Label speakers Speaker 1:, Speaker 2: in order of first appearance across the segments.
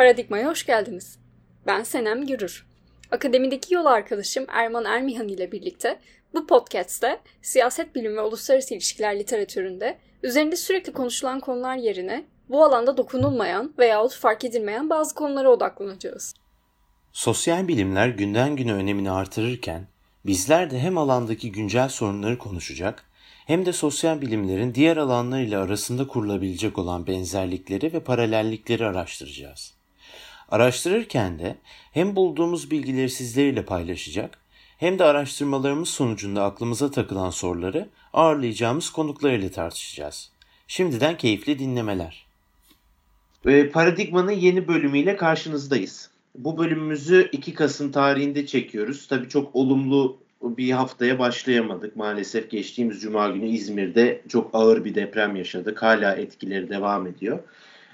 Speaker 1: Paradigma'ya hoş geldiniz. Ben Senem Gürür. Akademideki yol arkadaşım Erman Ermihan ile birlikte bu podcast'te siyaset bilimi ve uluslararası ilişkiler literatüründe üzerinde sürekli konuşulan konular yerine bu alanda dokunulmayan veyahut fark edilmeyen bazı konulara odaklanacağız.
Speaker 2: Sosyal bilimler günden güne önemini artırırken bizler de hem alandaki güncel sorunları konuşacak hem de sosyal bilimlerin diğer alanlarıyla arasında kurulabilecek olan benzerlikleri ve paralellikleri araştıracağız. Araştırırken de hem bulduğumuz bilgileri sizlerle paylaşacak hem de araştırmalarımız sonucunda aklımıza takılan soruları ağırlayacağımız konuklar ile tartışacağız. Şimdiden keyifli dinlemeler.
Speaker 3: Paradigma'nın yeni bölümüyle karşınızdayız. Bu bölümümüzü 2 Kasım tarihinde çekiyoruz. Tabii çok olumlu bir haftaya başlayamadık. Maalesef geçtiğimiz cuma günü İzmir'de çok ağır bir deprem yaşadık. Hala etkileri devam ediyor.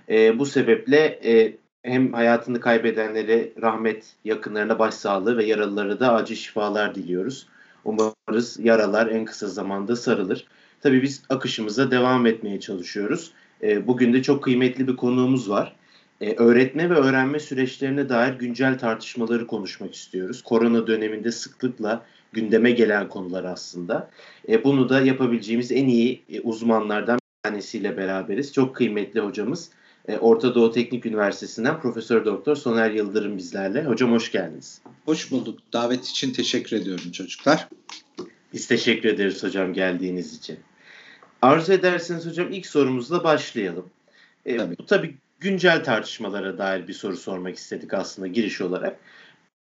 Speaker 3: E, bu sebeple e, hem hayatını kaybedenlere rahmet, yakınlarına başsağlığı ve yaralılara da acil şifalar diliyoruz. Umarız yaralar en kısa zamanda sarılır. Tabii biz akışımıza devam etmeye çalışıyoruz. E, bugün de çok kıymetli bir konuğumuz var. E, öğretme ve öğrenme süreçlerine dair güncel tartışmaları konuşmak istiyoruz. Korona döneminde sıklıkla gündeme gelen konular aslında. E, bunu da yapabileceğimiz en iyi e, uzmanlardan bir tanesiyle beraberiz. Çok kıymetli hocamız Orta Doğu Teknik Üniversitesi'nden Profesör Doktor Soner Yıldırım bizlerle. Hocam hoş geldiniz.
Speaker 4: Hoş bulduk. Davet için teşekkür ediyorum çocuklar.
Speaker 3: Biz teşekkür ederiz hocam geldiğiniz için. Arzu ederseniz hocam ilk sorumuzla başlayalım. E, tabii. Bu tabii güncel tartışmalara dair bir soru sormak istedik aslında giriş olarak.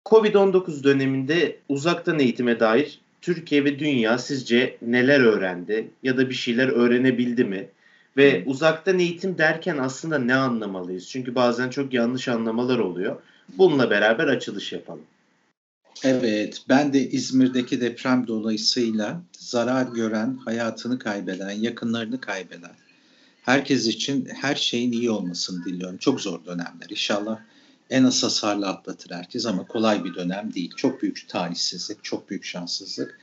Speaker 3: Covid-19 döneminde uzaktan eğitime dair Türkiye ve dünya sizce neler öğrendi ya da bir şeyler öğrenebildi mi? Ve uzaktan eğitim derken aslında ne anlamalıyız? Çünkü bazen çok yanlış anlamalar oluyor. Bununla beraber açılış yapalım.
Speaker 4: Evet, ben de İzmir'deki deprem dolayısıyla zarar gören, hayatını kaybeden, yakınlarını kaybeden, herkes için her şeyin iyi olmasını diliyorum. Çok zor dönemler. İnşallah en az hasarlı atlatır herkes ama kolay bir dönem değil. Çok büyük talihsizlik, çok büyük şanssızlık.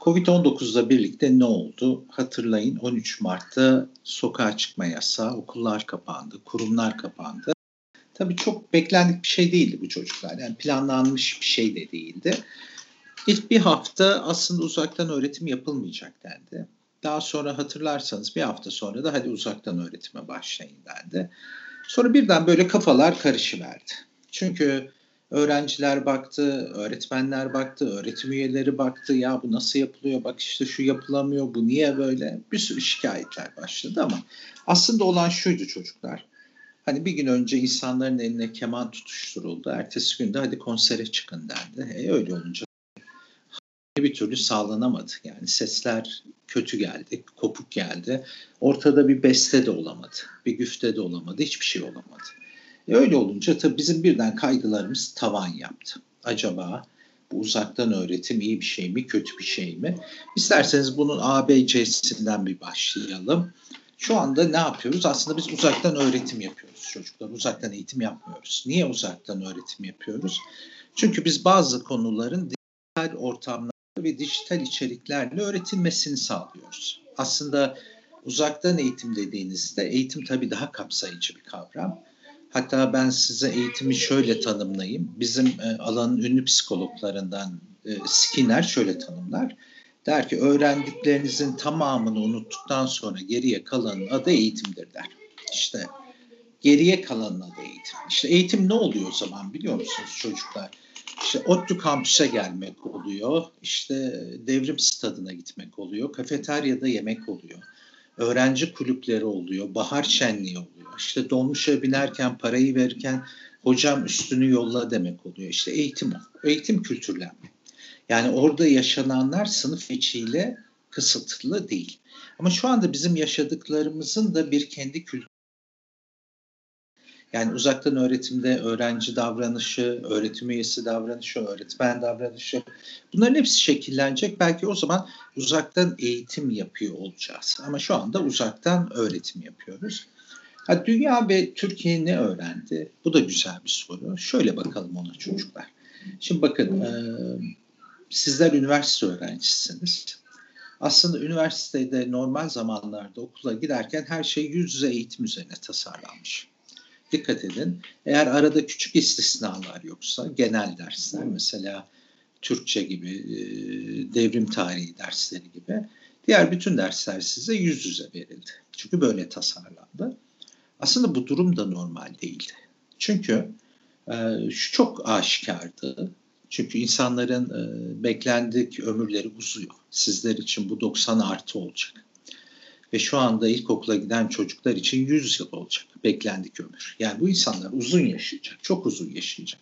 Speaker 4: Covid-19'la birlikte ne oldu? Hatırlayın 13 Mart'ta sokağa çıkma yasağı, okullar kapandı, kurumlar kapandı. Tabii çok beklendik bir şey değildi bu çocuklar. Yani planlanmış bir şey de değildi. İlk bir hafta aslında uzaktan öğretim yapılmayacak dendi. Daha sonra hatırlarsanız bir hafta sonra da hadi uzaktan öğretime başlayın dendi. Sonra birden böyle kafalar karışıverdi. Çünkü öğrenciler baktı, öğretmenler baktı, öğretim üyeleri baktı. Ya bu nasıl yapılıyor? Bak işte şu yapılamıyor, bu niye böyle? Bir sürü şikayetler başladı ama aslında olan şuydu çocuklar. Hani bir gün önce insanların eline keman tutuşturuldu. Ertesi günde hadi konsere çıkın dendi. E öyle olunca bir türlü sağlanamadı. Yani sesler kötü geldi, kopuk geldi. Ortada bir beste de olamadı, bir güfte de olamadı, hiçbir şey olamadı. E öyle olunca tabii bizim birden kaygılarımız tavan yaptı. Acaba bu uzaktan öğretim iyi bir şey mi, kötü bir şey mi? İsterseniz bunun ABC'sinden bir başlayalım. Şu anda ne yapıyoruz? Aslında biz uzaktan öğretim yapıyoruz çocuklar. Uzaktan eğitim yapmıyoruz. Niye uzaktan öğretim yapıyoruz? Çünkü biz bazı konuların dijital ortamlarda ve dijital içeriklerle öğretilmesini sağlıyoruz. Aslında uzaktan eğitim dediğinizde eğitim tabii daha kapsayıcı bir kavram. Hatta ben size eğitimi şöyle tanımlayayım. Bizim e, alanın ünlü psikologlarından e, Skinner şöyle tanımlar. Der ki öğrendiklerinizin tamamını unuttuktan sonra geriye kalanın adı eğitimdir der. İşte geriye kalanın adı eğitim. İşte eğitim ne oluyor o zaman biliyor musunuz çocuklar? İşte ODTÜ kampüse gelmek oluyor. İşte devrim stadına gitmek oluyor. Kafeteryada yemek oluyor. Öğrenci kulüpleri oluyor. Bahar şenliği oluyor. İşte dolmuşa binerken parayı verirken hocam üstünü yolla demek oluyor. İşte eğitim. Eğitim kültürlenme. Yani orada yaşananlar sınıf içiyle kısıtlı değil. Ama şu anda bizim yaşadıklarımızın da bir kendi kültürü yani uzaktan öğretimde öğrenci davranışı, öğretim üyesi davranışı, öğretmen davranışı bunların hepsi şekillenecek. Belki o zaman uzaktan eğitim yapıyor olacağız. Ama şu anda uzaktan öğretim yapıyoruz. Ha, dünya ve Türkiye ne öğrendi? Bu da güzel bir soru. Şöyle bakalım ona çocuklar. Şimdi bakın e, sizler üniversite öğrencisiniz. Aslında üniversitede normal zamanlarda okula giderken her şey yüz yüze eğitim üzerine tasarlanmış. Dikkat edin. Eğer arada küçük istisnalar yoksa genel dersler mesela Türkçe gibi, e, devrim tarihi dersleri gibi diğer bütün dersler size yüz yüze verildi. Çünkü böyle tasarlandı. Aslında bu durum da normal değildi. Çünkü e, şu çok aşikardı. Çünkü insanların e, beklendik ömürleri uzuyor. Sizler için bu 90 artı olacak. Ve şu anda ilkokula giden çocuklar için 100 yıl olacak beklendik ömür. Yani bu insanlar uzun yaşayacak, çok uzun yaşayacak.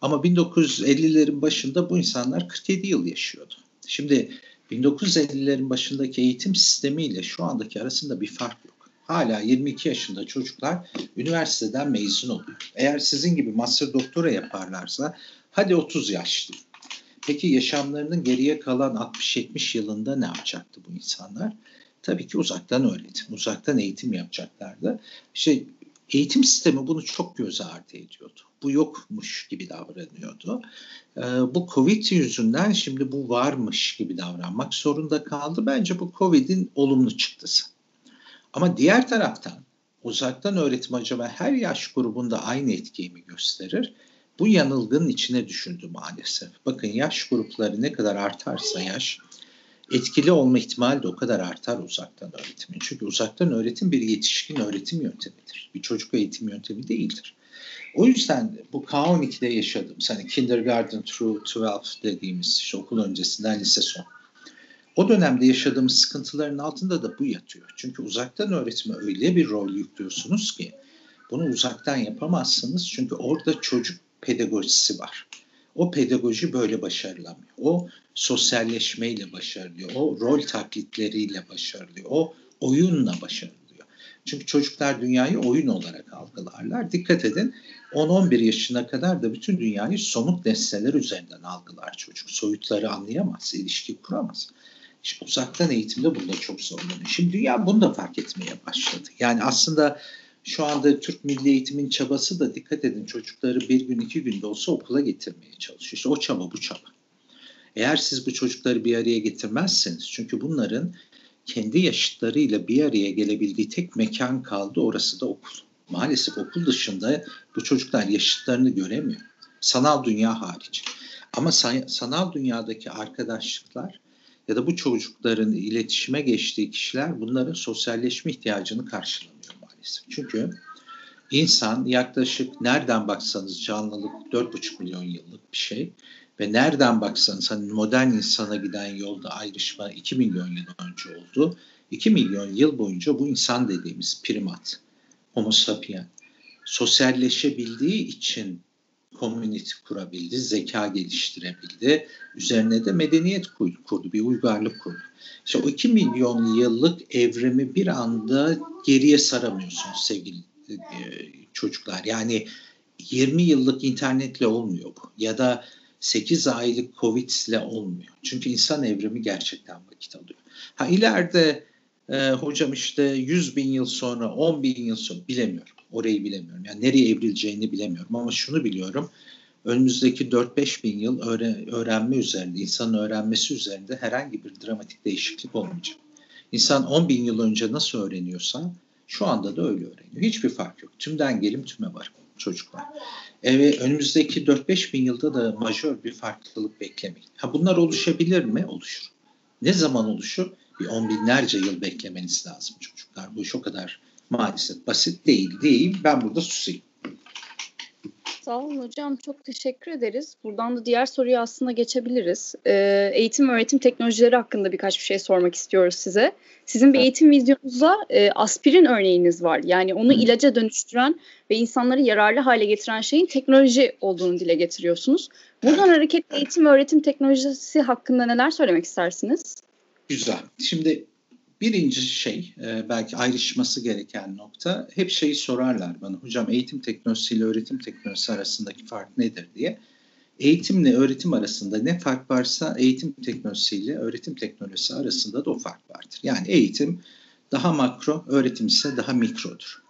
Speaker 4: Ama 1950'lerin başında bu insanlar 47 yıl yaşıyordu. Şimdi 1950'lerin başındaki eğitim sistemiyle şu andaki arasında bir fark yok. Hala 22 yaşında çocuklar üniversiteden mezun oluyor. Eğer sizin gibi master doktora yaparlarsa hadi 30 yaş Peki yaşamlarının geriye kalan 60-70 yılında ne yapacaktı bu insanlar? Tabii ki uzaktan öğretim, uzaktan eğitim yapacaklardı. İşte eğitim sistemi bunu çok göz ardı ediyordu. Bu yokmuş gibi davranıyordu. Ee, bu Covid yüzünden şimdi bu varmış gibi davranmak zorunda kaldı. Bence bu Covid'in olumlu çıktısı. Ama diğer taraftan uzaktan öğretim acaba her yaş grubunda aynı etkiyi mi gösterir? Bu yanılgının içine düşündü maalesef. Bakın yaş grupları ne kadar artarsa yaş, etkili olma ihtimali de o kadar artar uzaktan öğretimin. Çünkü uzaktan öğretim bir yetişkin öğretim yöntemidir. Bir çocuk eğitim yöntemi değildir. O yüzden bu K12'de yaşadığımız hani kindergarten through 12 dediğimiz işte okul öncesinden lise son. O dönemde yaşadığımız sıkıntıların altında da bu yatıyor. Çünkü uzaktan öğretime öyle bir rol yüklüyorsunuz ki bunu uzaktan yapamazsınız. Çünkü orada çocuk pedagojisi var. O pedagoji böyle başarılamıyor. O sosyalleşmeyle başarılıyor. O rol taklitleriyle başarılıyor. O oyunla başarılıyor. Çünkü çocuklar dünyayı oyun olarak algılarlar. Dikkat edin 10-11 yaşına kadar da bütün dünyayı somut nesneler üzerinden algılar çocuk. Soyutları anlayamaz, ilişki kuramaz. İşte uzaktan eğitimde burada çok zorlanıyor. Şimdi dünya bunu da fark etmeye başladı. Yani aslında şu anda Türk Milli Eğitim'in çabası da dikkat edin çocukları bir gün iki günde olsa okula getirmeye çalışıyor. İşte o çaba bu çaba. Eğer siz bu çocukları bir araya getirmezseniz çünkü bunların kendi yaşıtlarıyla bir araya gelebildiği tek mekan kaldı orası da okul. Maalesef okul dışında bu çocuklar yaşıtlarını göremiyor. Sanal dünya hariç. Ama sanal dünyadaki arkadaşlıklar ya da bu çocukların iletişime geçtiği kişiler bunların sosyalleşme ihtiyacını karşılamıyor maalesef. Çünkü insan yaklaşık nereden baksanız canlılık 4,5 milyon yıllık bir şey ve nereden baksanız hani modern insana giden yolda ayrışma 2 milyon yıl önce oldu. 2 milyon yıl boyunca bu insan dediğimiz primat, homo sapien sosyalleşebildiği için komünite kurabildi, zeka geliştirebildi. Üzerine de medeniyet kurdu, bir uygarlık kurdu. İşte o 2 milyon yıllık evrimi bir anda geriye saramıyorsunuz sevgili e, çocuklar. Yani 20 yıllık internetle olmuyor bu. Ya da 8 aylık Covid ile olmuyor. Çünkü insan evrimi gerçekten vakit alıyor. Ha ileride e, hocam işte 100 bin yıl sonra 10 bin yıl sonra bilemiyorum. Orayı bilemiyorum. Yani nereye evrileceğini bilemiyorum ama şunu biliyorum. Önümüzdeki 4-5 bin yıl öğrenme üzerinde, insanın öğrenmesi üzerinde herhangi bir dramatik değişiklik olmayacak. İnsan 10 bin yıl önce nasıl öğreniyorsa şu anda da öyle öğreniyor. Hiçbir fark yok. Tümden gelim tüme var çocuklar. E, ve önümüzdeki 4-5 bin yılda da majör bir farklılık beklemeyin. Ha bunlar oluşabilir mi? Oluşur. Ne zaman oluşur? Bir on binlerce yıl beklemeniz lazım çocuklar. Bu iş o kadar maalesef basit değil. Değil. Ben burada susayım.
Speaker 1: Sağ olun hocam. Çok teşekkür ederiz. Buradan da diğer soruya aslında geçebiliriz. Ee, eğitim öğretim teknolojileri hakkında birkaç bir şey sormak istiyoruz size. Sizin bir eğitim vizyonunuzda e, aspirin örneğiniz var. Yani onu Hı. ilaca dönüştüren ve insanları yararlı hale getiren şeyin teknoloji olduğunu dile getiriyorsunuz. Buradan hareketle eğitim öğretim teknolojisi hakkında neler söylemek istersiniz?
Speaker 4: Güzel. Şimdi birinci şey e, belki ayrışması gereken nokta hep şeyi sorarlar bana hocam eğitim teknolojisi ile öğretim teknolojisi arasındaki fark nedir diye. Eğitimle öğretim arasında ne fark varsa eğitim teknolojisi ile öğretim teknolojisi arasında da o fark vardır. Yani eğitim daha makro, öğretim ise daha mikrodur.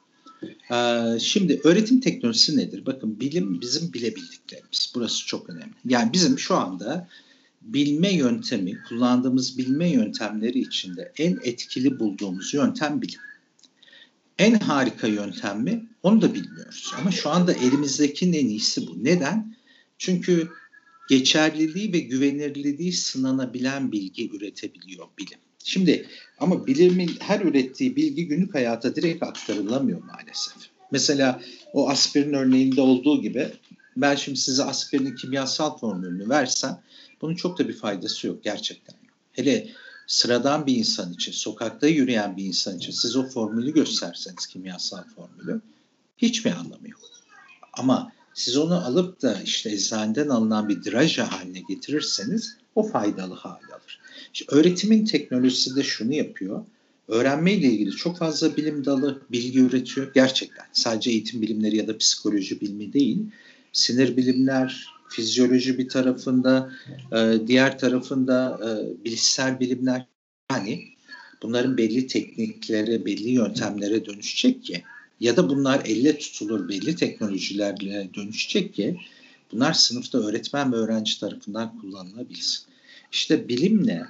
Speaker 4: Ee, şimdi öğretim teknolojisi nedir? Bakın bilim bizim bilebildiklerimiz. Burası çok önemli. Yani bizim şu anda bilme yöntemi, kullandığımız bilme yöntemleri içinde en etkili bulduğumuz yöntem bilim. En harika yöntem mi? Onu da bilmiyoruz. Ama şu anda elimizdekinin en iyisi bu. Neden? Çünkü geçerliliği ve güvenilirliği sınanabilen bilgi üretebiliyor bilim. Şimdi ama bilimin her ürettiği bilgi günlük hayata direkt aktarılamıyor maalesef. Mesela o aspirin örneğinde olduğu gibi ben şimdi size aspirinin kimyasal formülünü versem bunun çok da bir faydası yok gerçekten. Hele sıradan bir insan için, sokakta yürüyen bir insan için siz o formülü gösterseniz kimyasal formülü hiçbir anlamı yok. Ama siz onu alıp da işte eczaneden alınan bir draja haline getirirseniz o faydalı hale alır. İşte öğretimin teknolojisi de şunu yapıyor. Öğrenme ilgili çok fazla bilim dalı bilgi üretiyor. Gerçekten sadece eğitim bilimleri ya da psikoloji bilimi değil. Sinir bilimler, fizyoloji bir tarafında, e, diğer tarafında e, bilişsel bilimler. Yani bunların belli tekniklere, belli yöntemlere dönüşecek ki ya da bunlar elle tutulur belli teknolojilerle dönüşecek ki bunlar sınıfta öğretmen ve öğrenci tarafından kullanılabilsin. İşte bilimle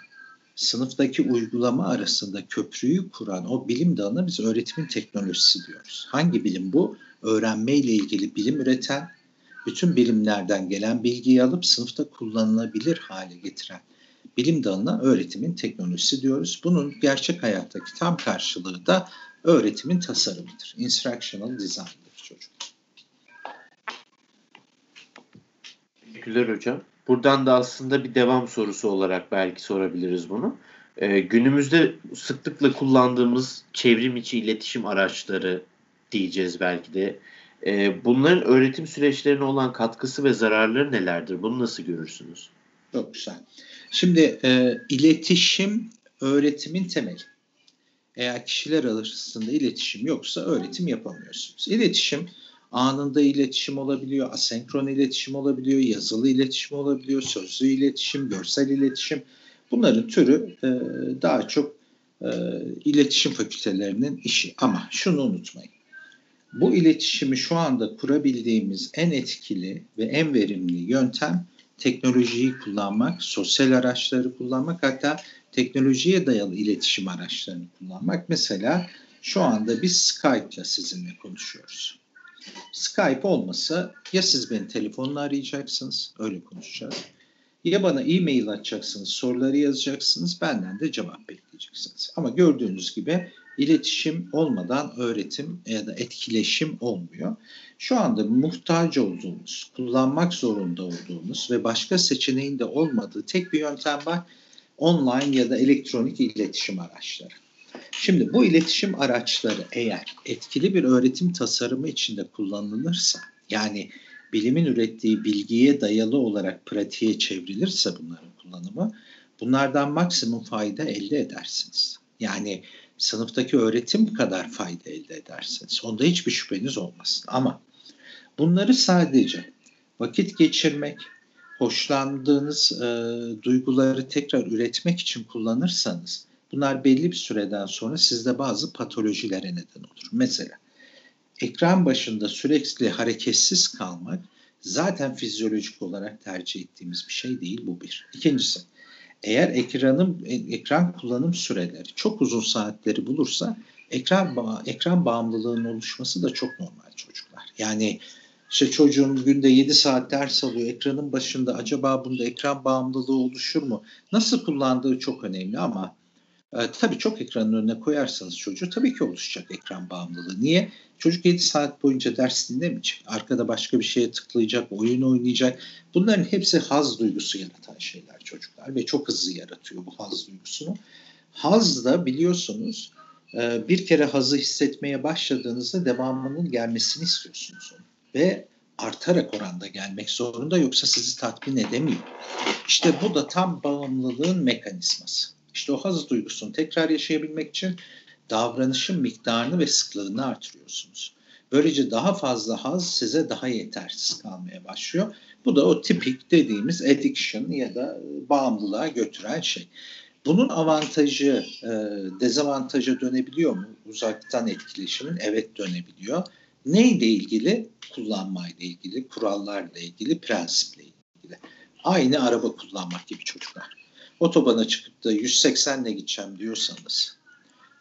Speaker 4: sınıftaki uygulama arasında köprüyü kuran o bilim dalına biz öğretimin teknolojisi diyoruz. Hangi bilim bu? Öğrenme ile ilgili bilim üreten, bütün bilimlerden gelen bilgiyi alıp sınıfta kullanılabilir hale getiren bilim dalına öğretimin teknolojisi diyoruz. Bunun gerçek hayattaki tam karşılığı da öğretimin tasarımıdır. Instructional design'dır çocuk.
Speaker 3: Teşekkürler hocam. Buradan da aslında bir devam sorusu olarak belki sorabiliriz bunu. Ee, günümüzde sıklıkla kullandığımız çevrim içi iletişim araçları diyeceğiz belki de. Ee, bunların öğretim süreçlerine olan katkısı ve zararları nelerdir? Bunu nasıl görürsünüz?
Speaker 4: Çok güzel. Şimdi e, iletişim öğretimin temeli. Eğer kişiler arasında iletişim yoksa öğretim yapamıyorsunuz. İletişim anında iletişim olabiliyor, asenkron iletişim olabiliyor, yazılı iletişim olabiliyor, sözlü iletişim, görsel iletişim. Bunların türü e, daha çok e, iletişim fakültelerinin işi. Ama şunu unutmayın. Bu iletişimi şu anda kurabildiğimiz en etkili ve en verimli yöntem teknolojiyi kullanmak, sosyal araçları kullanmak hatta teknolojiye dayalı iletişim araçlarını kullanmak. Mesela şu anda biz Skype ile sizinle konuşuyoruz. Skype olmasa ya siz beni telefonla arayacaksınız, öyle konuşacağız. Ya bana e-mail atacaksınız, soruları yazacaksınız, benden de cevap bekleyeceksiniz. Ama gördüğünüz gibi iletişim olmadan öğretim ya da etkileşim olmuyor. Şu anda muhtaç olduğumuz, kullanmak zorunda olduğumuz ve başka seçeneğin de olmadığı tek bir yöntem var. Online ya da elektronik iletişim araçları. Şimdi bu iletişim araçları eğer etkili bir öğretim tasarımı içinde kullanılırsa, yani bilimin ürettiği bilgiye dayalı olarak pratiğe çevrilirse bunların kullanımı, bunlardan maksimum fayda elde edersiniz. Yani sınıftaki öğretim kadar fayda elde edersiniz. Onda hiçbir şüpheniz olmasın. Ama bunları sadece vakit geçirmek, hoşlandığınız e, duyguları tekrar üretmek için kullanırsanız bunlar belli bir süreden sonra sizde bazı patolojilere neden olur. Mesela ekran başında sürekli hareketsiz kalmak zaten fizyolojik olarak tercih ettiğimiz bir şey değil bu bir. İkincisi eğer ekranın ekran kullanım süreleri çok uzun saatleri bulursa ekran ekran bağımlılığının oluşması da çok normal çocuklar. Yani işte çocuğun günde 7 saat ders alıyor ekranın başında acaba bunda ekran bağımlılığı oluşur mu? Nasıl kullandığı çok önemli ama e, tabii çok ekranın önüne koyarsanız çocuğu tabii ki oluşacak ekran bağımlılığı. Niye? Çocuk 7 saat boyunca ders dinlemeyecek. Arkada başka bir şeye tıklayacak, oyun oynayacak. Bunların hepsi haz duygusu yaratan şeyler çocuklar ve çok hızlı yaratıyor bu haz duygusunu. Haz da biliyorsunuz e, bir kere hazı hissetmeye başladığınızda devamının gelmesini istiyorsunuz onu. Ve artarak oranda gelmek zorunda yoksa sizi tatmin edemiyor. İşte bu da tam bağımlılığın mekanizması. İşte o haz duygusunu tekrar yaşayabilmek için davranışın miktarını ve sıklığını artırıyorsunuz. Böylece daha fazla haz size daha yetersiz kalmaya başlıyor. Bu da o tipik dediğimiz addiction ya da bağımlılığa götüren şey. Bunun avantajı e, dezavantaja dönebiliyor mu? Uzaktan etkileşimin evet dönebiliyor. Neyle ilgili? Kullanmayla ilgili, kurallarla ilgili, prensiple ilgili. Aynı araba kullanmak gibi çocuklar. Otobana çıkıp da 180 ile gideceğim diyorsanız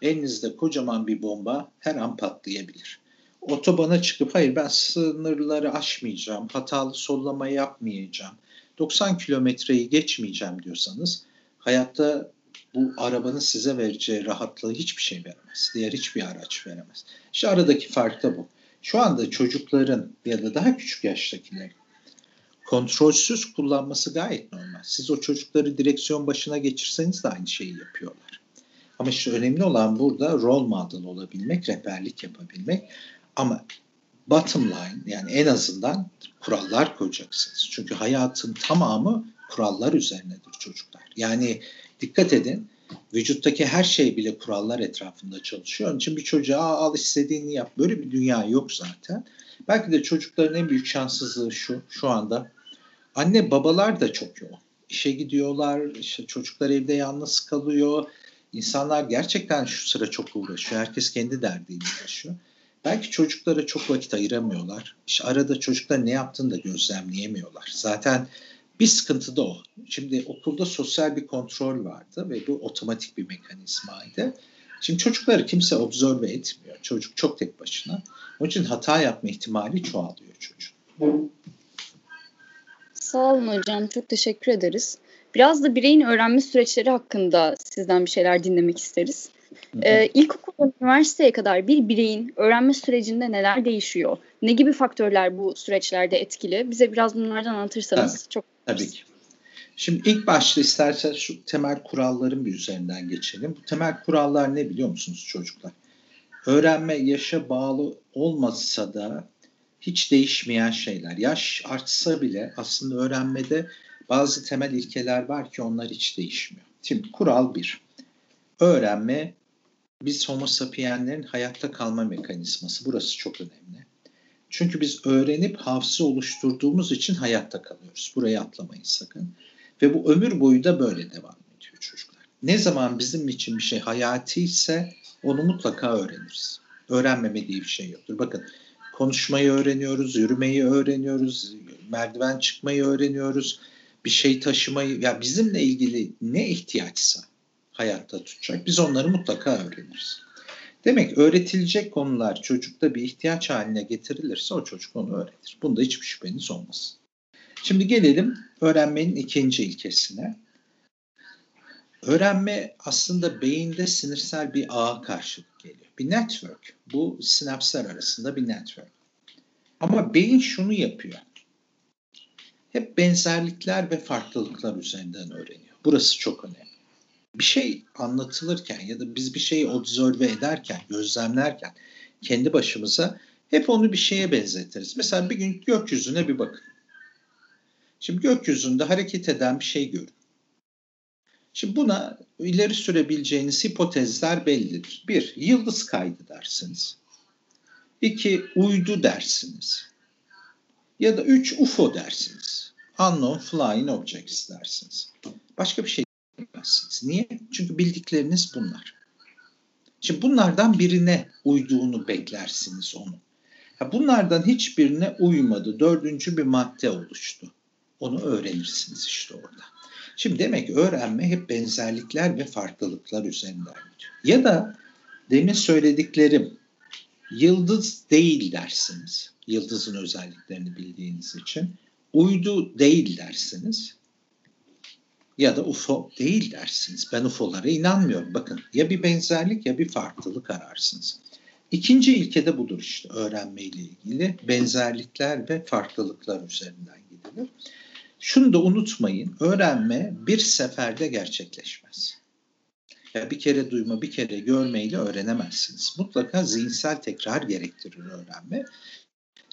Speaker 4: Elinizde kocaman bir bomba her an patlayabilir. Otobana çıkıp hayır ben sınırları aşmayacağım, hatalı sollama yapmayacağım, 90 kilometreyi geçmeyeceğim diyorsanız hayatta bu arabanın size vereceği rahatlığı hiçbir şey veremez. Diğer hiçbir araç veremez. İşte aradaki fark da bu. Şu anda çocukların ya da daha küçük yaştakilerin kontrolsüz kullanması gayet normal. Siz o çocukları direksiyon başına geçirseniz de aynı şeyi yapıyorlar. Ama işte önemli olan burada rol model olabilmek, rehberlik yapabilmek. Ama bottom line yani en azından kurallar koyacaksınız. Çünkü hayatın tamamı kurallar üzerinedir çocuklar. Yani dikkat edin vücuttaki her şey bile kurallar etrafında çalışıyor. Onun için bir çocuğa al istediğini yap. Böyle bir dünya yok zaten. Belki de çocukların en büyük şanssızlığı şu şu anda. Anne babalar da çok yoğun. İşe gidiyorlar, işte çocuklar evde yalnız kalıyor. İnsanlar gerçekten şu sıra çok uğraşıyor. Herkes kendi derdiyle uğraşıyor. Belki çocuklara çok vakit ayıramıyorlar. İşte arada çocuklar ne yaptığını da gözlemleyemiyorlar. Zaten bir sıkıntı da o. Şimdi okulda sosyal bir kontrol vardı ve bu otomatik bir mekanizmaydı. Şimdi çocukları kimse observe etmiyor. Çocuk çok tek başına. Onun için hata yapma ihtimali çoğalıyor çocuğun.
Speaker 1: Sağ olun hocam. Çok teşekkür ederiz. Biraz da bireyin öğrenme süreçleri hakkında sizden bir şeyler dinlemek isteriz. Ee, ilkokuldan üniversiteye kadar bir bireyin öğrenme sürecinde neler değişiyor? Ne gibi faktörler bu süreçlerde etkili? Bize biraz bunlardan anlatırsanız
Speaker 4: Tabii.
Speaker 1: çok
Speaker 4: Tabii ki. Şimdi ilk başta istersen şu temel kuralların bir üzerinden geçelim. Bu temel kurallar ne biliyor musunuz çocuklar? Öğrenme yaşa bağlı olmasa da hiç değişmeyen şeyler. Yaş artsa bile aslında öğrenmede bazı temel ilkeler var ki onlar hiç değişmiyor. Şimdi kural bir. Öğrenme biz homo sapienlerin hayatta kalma mekanizması. Burası çok önemli. Çünkü biz öğrenip hafıza oluşturduğumuz için hayatta kalıyoruz. Burayı atlamayın sakın. Ve bu ömür boyu da böyle devam ediyor çocuklar. Ne zaman bizim için bir şey hayati ise onu mutlaka öğreniriz. Öğrenmeme diye bir şey yoktur. Bakın konuşmayı öğreniyoruz, yürümeyi öğreniyoruz, merdiven çıkmayı öğreniyoruz, bir şey taşımayı, ya bizimle ilgili ne ihtiyaçsa hayatta tutacak. Biz onları mutlaka öğreniriz. Demek öğretilecek konular çocukta bir ihtiyaç haline getirilirse o çocuk onu öğrenir. Bunda hiçbir şüpheniz olmasın. Şimdi gelelim öğrenmenin ikinci ilkesine. Öğrenme aslında beyinde sinirsel bir ağa karşılık geliyor. Bir network. Bu sinapslar arasında bir network. Ama beyin şunu yapıyor. Hep benzerlikler ve farklılıklar üzerinden öğreniyor. Burası çok önemli. Bir şey anlatılırken ya da biz bir şeyi observe ederken, gözlemlerken kendi başımıza hep onu bir şeye benzetiriz. Mesela bir gün gökyüzüne bir bakın. Şimdi gökyüzünde hareket eden bir şey görün. Şimdi buna ileri sürebileceğiniz hipotezler bellidir. Bir, yıldız kaydı dersiniz. İki, uydu dersiniz. Ya da üç, UFO dersiniz. Unknown Flying Objects dersiniz. Başka bir şey demezsiniz. Niye? Çünkü bildikleriniz bunlar. Şimdi bunlardan birine uyduğunu beklersiniz onu. Bunlardan hiçbirine uymadı. Dördüncü bir madde oluştu. Onu öğrenirsiniz işte orada. Şimdi demek öğrenme hep benzerlikler ve farklılıklar üzerinden gidiyor. Ya da demin söylediklerim yıldız değil dersiniz. Yıldızın özelliklerini bildiğiniz için. Uydu değil dersiniz. Ya da UFO değil dersiniz. Ben UFO'lara inanmıyorum. Bakın ya bir benzerlik ya bir farklılık ararsınız. İkinci ilke de budur işte öğrenme ile ilgili benzerlikler ve farklılıklar üzerinden gidilir. Şunu da unutmayın, öğrenme bir seferde gerçekleşmez. Ya bir kere duyma, bir kere görmeyle öğrenemezsiniz. Mutlaka zihinsel tekrar gerektirir öğrenme.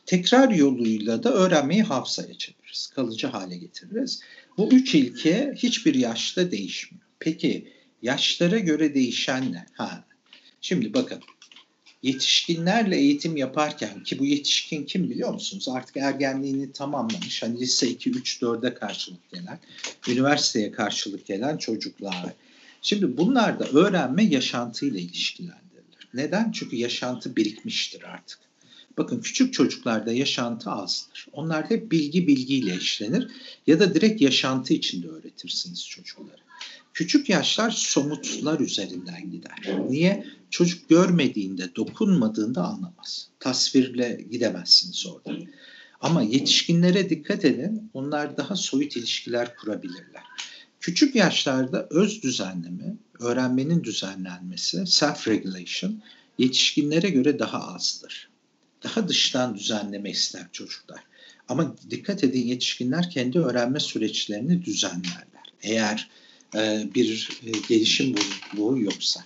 Speaker 4: Tekrar yoluyla da öğrenmeyi hafızaya çeviririz, kalıcı hale getiririz. Bu üç ilke hiçbir yaşta değişmiyor. Peki yaşlara göre değişen ne? Ha. Şimdi bakın yetişkinlerle eğitim yaparken ki bu yetişkin kim biliyor musunuz? Artık ergenliğini tamamlamış. Hani lise 2, 3, 4'e karşılık gelen, üniversiteye karşılık gelen çocuklar. Şimdi bunlar da öğrenme yaşantıyla ilişkilendirilir. Neden? Çünkü yaşantı birikmiştir artık. Bakın küçük çocuklarda yaşantı azdır. Onlar hep bilgi bilgiyle işlenir ya da direkt yaşantı içinde öğretirsiniz çocuklara. Küçük yaşlar somutlar üzerinden gider. Niye? Çocuk görmediğinde, dokunmadığında anlamaz. Tasvirle gidemezsiniz orada. Ama yetişkinlere dikkat edin. Onlar daha soyut ilişkiler kurabilirler. Küçük yaşlarda öz düzenleme, öğrenmenin düzenlenmesi, self-regulation yetişkinlere göre daha azdır. Daha dıştan düzenleme ister çocuklar. Ama dikkat edin yetişkinler kendi öğrenme süreçlerini düzenlerler. Eğer bir e, gelişim bozukluğu yoksa.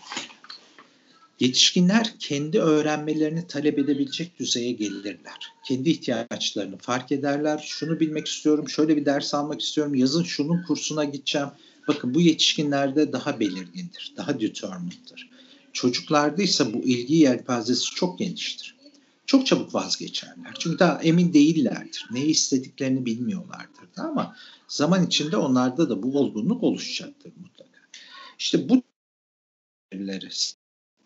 Speaker 4: Yetişkinler kendi öğrenmelerini talep edebilecek düzeye gelirler. Kendi ihtiyaçlarını fark ederler. Şunu bilmek istiyorum, şöyle bir ders almak istiyorum, yazın şunun kursuna gideceğim. Bakın bu yetişkinlerde daha belirgindir, daha determined'dır. Çocuklarda ise bu ilgi yelpazesi çok geniştir. Çok çabuk vazgeçerler. Çünkü daha emin değillerdir. Ne istediklerini bilmiyorlardır. Ama zaman içinde onlarda da bu olgunluk oluşacaktır mutlaka. İşte bu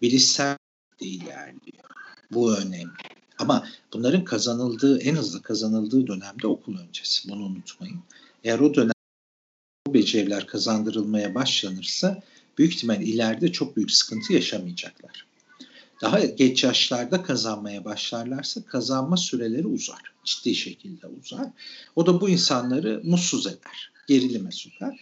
Speaker 4: bilişsel ilerliyor. Bu önemli. Ama bunların kazanıldığı, en hızlı kazanıldığı dönemde okul öncesi. Bunu unutmayın. Eğer o dönem bu beceriler kazandırılmaya başlanırsa büyük ihtimal ileride çok büyük sıkıntı yaşamayacaklar. Daha geç yaşlarda kazanmaya başlarlarsa kazanma süreleri uzar. Ciddi şekilde uzar. O da bu insanları mutsuz eder. Gerilime sokar.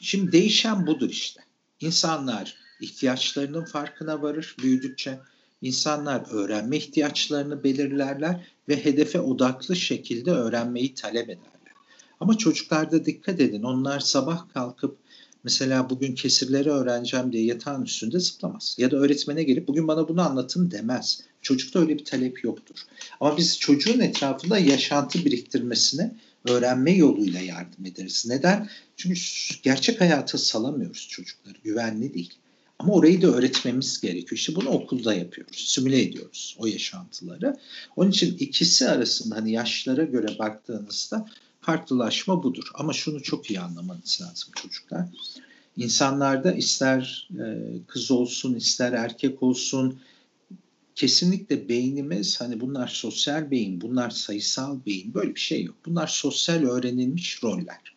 Speaker 4: Şimdi değişen budur işte. İnsanlar ihtiyaçlarının farkına varır büyüdükçe. İnsanlar öğrenme ihtiyaçlarını belirlerler ve hedefe odaklı şekilde öğrenmeyi talep ederler. Ama çocuklarda dikkat edin onlar sabah kalkıp mesela bugün kesirleri öğreneceğim diye yatağın üstünde zıplamaz. Ya da öğretmene gelip bugün bana bunu anlatın demez. Çocukta öyle bir talep yoktur. Ama biz çocuğun etrafında yaşantı biriktirmesine öğrenme yoluyla yardım ederiz. Neden? Çünkü gerçek hayata salamıyoruz çocukları. Güvenli değil. Ama orayı da öğretmemiz gerekiyor. İşte bunu okulda yapıyoruz. Simüle ediyoruz o yaşantıları. Onun için ikisi arasında hani yaşlara göre baktığınızda farklılaşma budur. Ama şunu çok iyi anlamanız lazım çocuklar. İnsanlarda ister e, kız olsun ister erkek olsun kesinlikle beynimiz hani bunlar sosyal beyin, bunlar sayısal beyin böyle bir şey yok. Bunlar sosyal öğrenilmiş roller.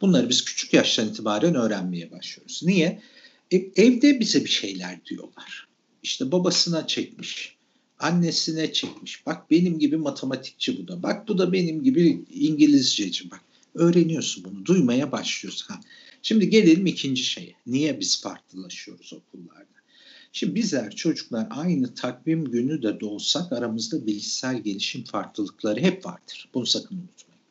Speaker 4: Bunları biz küçük yaştan itibaren öğrenmeye başlıyoruz. Niye? E, evde bize bir şeyler diyorlar. İşte babasına çekmiş, annesine çekmiş. Bak benim gibi matematikçi bu da. Bak bu da benim gibi İngilizceci bak. Öğreniyorsun bunu, duymaya başlıyorsun. Ha. Şimdi gelelim ikinci şeye. Niye biz farklılaşıyoruz okullarda? Şimdi bizler çocuklar aynı takvim günü de doğsak aramızda bilişsel gelişim farklılıkları hep vardır. Bunu sakın unutmayın.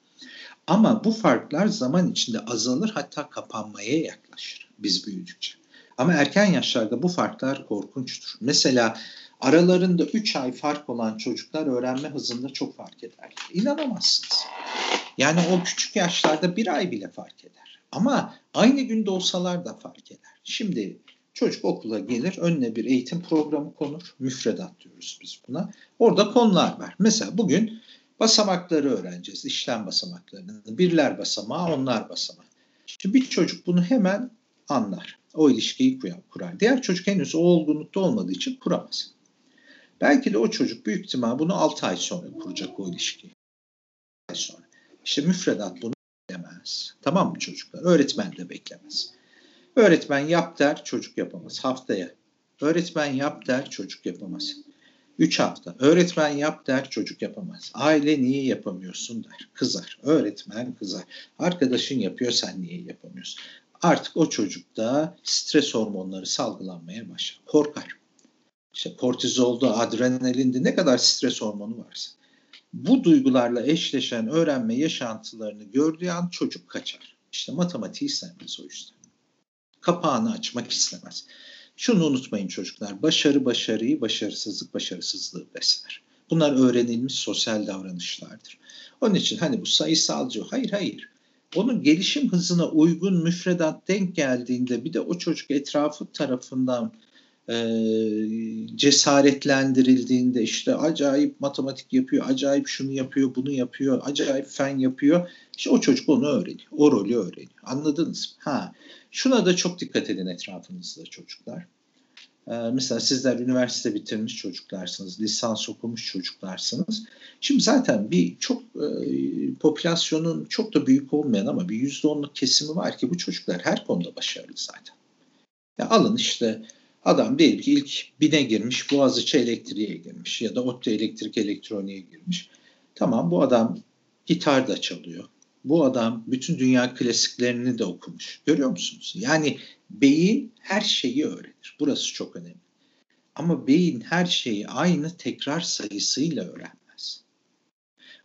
Speaker 4: Ama bu farklar zaman içinde azalır hatta kapanmaya yaklaşır biz büyüdükçe. Ama erken yaşlarda bu farklar korkunçtur. Mesela aralarında 3 ay fark olan çocuklar öğrenme hızında çok fark eder. İnanamazsınız. Yani o küçük yaşlarda bir ay bile fark eder. Ama aynı günde olsalar da fark eder. Şimdi çocuk okula gelir, önüne bir eğitim programı konur. Müfredat diyoruz biz buna. Orada konular var. Mesela bugün basamakları öğreneceğiz. İşlem basamaklarını. Birler basamağı, onlar basamağı. Şimdi bir çocuk bunu hemen anlar. O ilişkiyi kurar. Diğer çocuk henüz o olgunlukta olmadığı için kuramaz. Belki de o çocuk büyük ihtimal bunu 6 ay sonra kuracak o ilişkiyi. ay sonra. İşte müfredat bunu beklemez. Tamam mı çocuklar? Öğretmen de beklemez. Öğretmen yap der, çocuk yapamaz. Haftaya. Öğretmen yap der, çocuk yapamaz. Üç hafta. Öğretmen yap der, çocuk yapamaz. Aile niye yapamıyorsun der. Kızar. Öğretmen kızar. Arkadaşın yapıyor, sen niye yapamıyorsun? Artık o çocukta stres hormonları salgılanmaya başlar. Korkar. İşte kortizolda, adrenalinde ne kadar stres hormonu varsa. Bu duygularla eşleşen öğrenme yaşantılarını gördüğü an çocuk kaçar. İşte matematiği sevmez o yüzden. Kapağını açmak istemez. Şunu unutmayın çocuklar. Başarı başarıyı, başarısızlık başarısızlığı besler. Bunlar öğrenilmiş sosyal davranışlardır. Onun için hani bu sayısalcı, hayır hayır. Onun gelişim hızına uygun müfredat denk geldiğinde bir de o çocuk etrafı tarafından e, cesaretlendirildiğinde işte acayip matematik yapıyor, acayip şunu yapıyor, bunu yapıyor, acayip fen yapıyor. İşte o çocuk onu öğreniyor, o rolü öğreniyor. Anladınız mı? Ha, şuna da çok dikkat edin etrafınızda çocuklar. Ee, mesela sizler üniversite bitirmiş çocuklarsınız, lisans okumuş çocuklarsınız. Şimdi zaten bir çok e, popülasyonun çok da büyük olmayan ama bir yüzde onluk kesimi var ki bu çocuklar her konuda başarılı zaten. Ya alın işte adam diyelim ki ilk bine girmiş, Boğaziçi elektriğe girmiş ya da ODTÜ elektrik elektroniğe girmiş. Tamam bu adam gitar da çalıyor. Bu adam bütün dünya klasiklerini de okumuş. Görüyor musunuz? Yani beyin her şeyi öğrenir. Burası çok önemli. Ama beyin her şeyi aynı tekrar sayısıyla öğrenmez.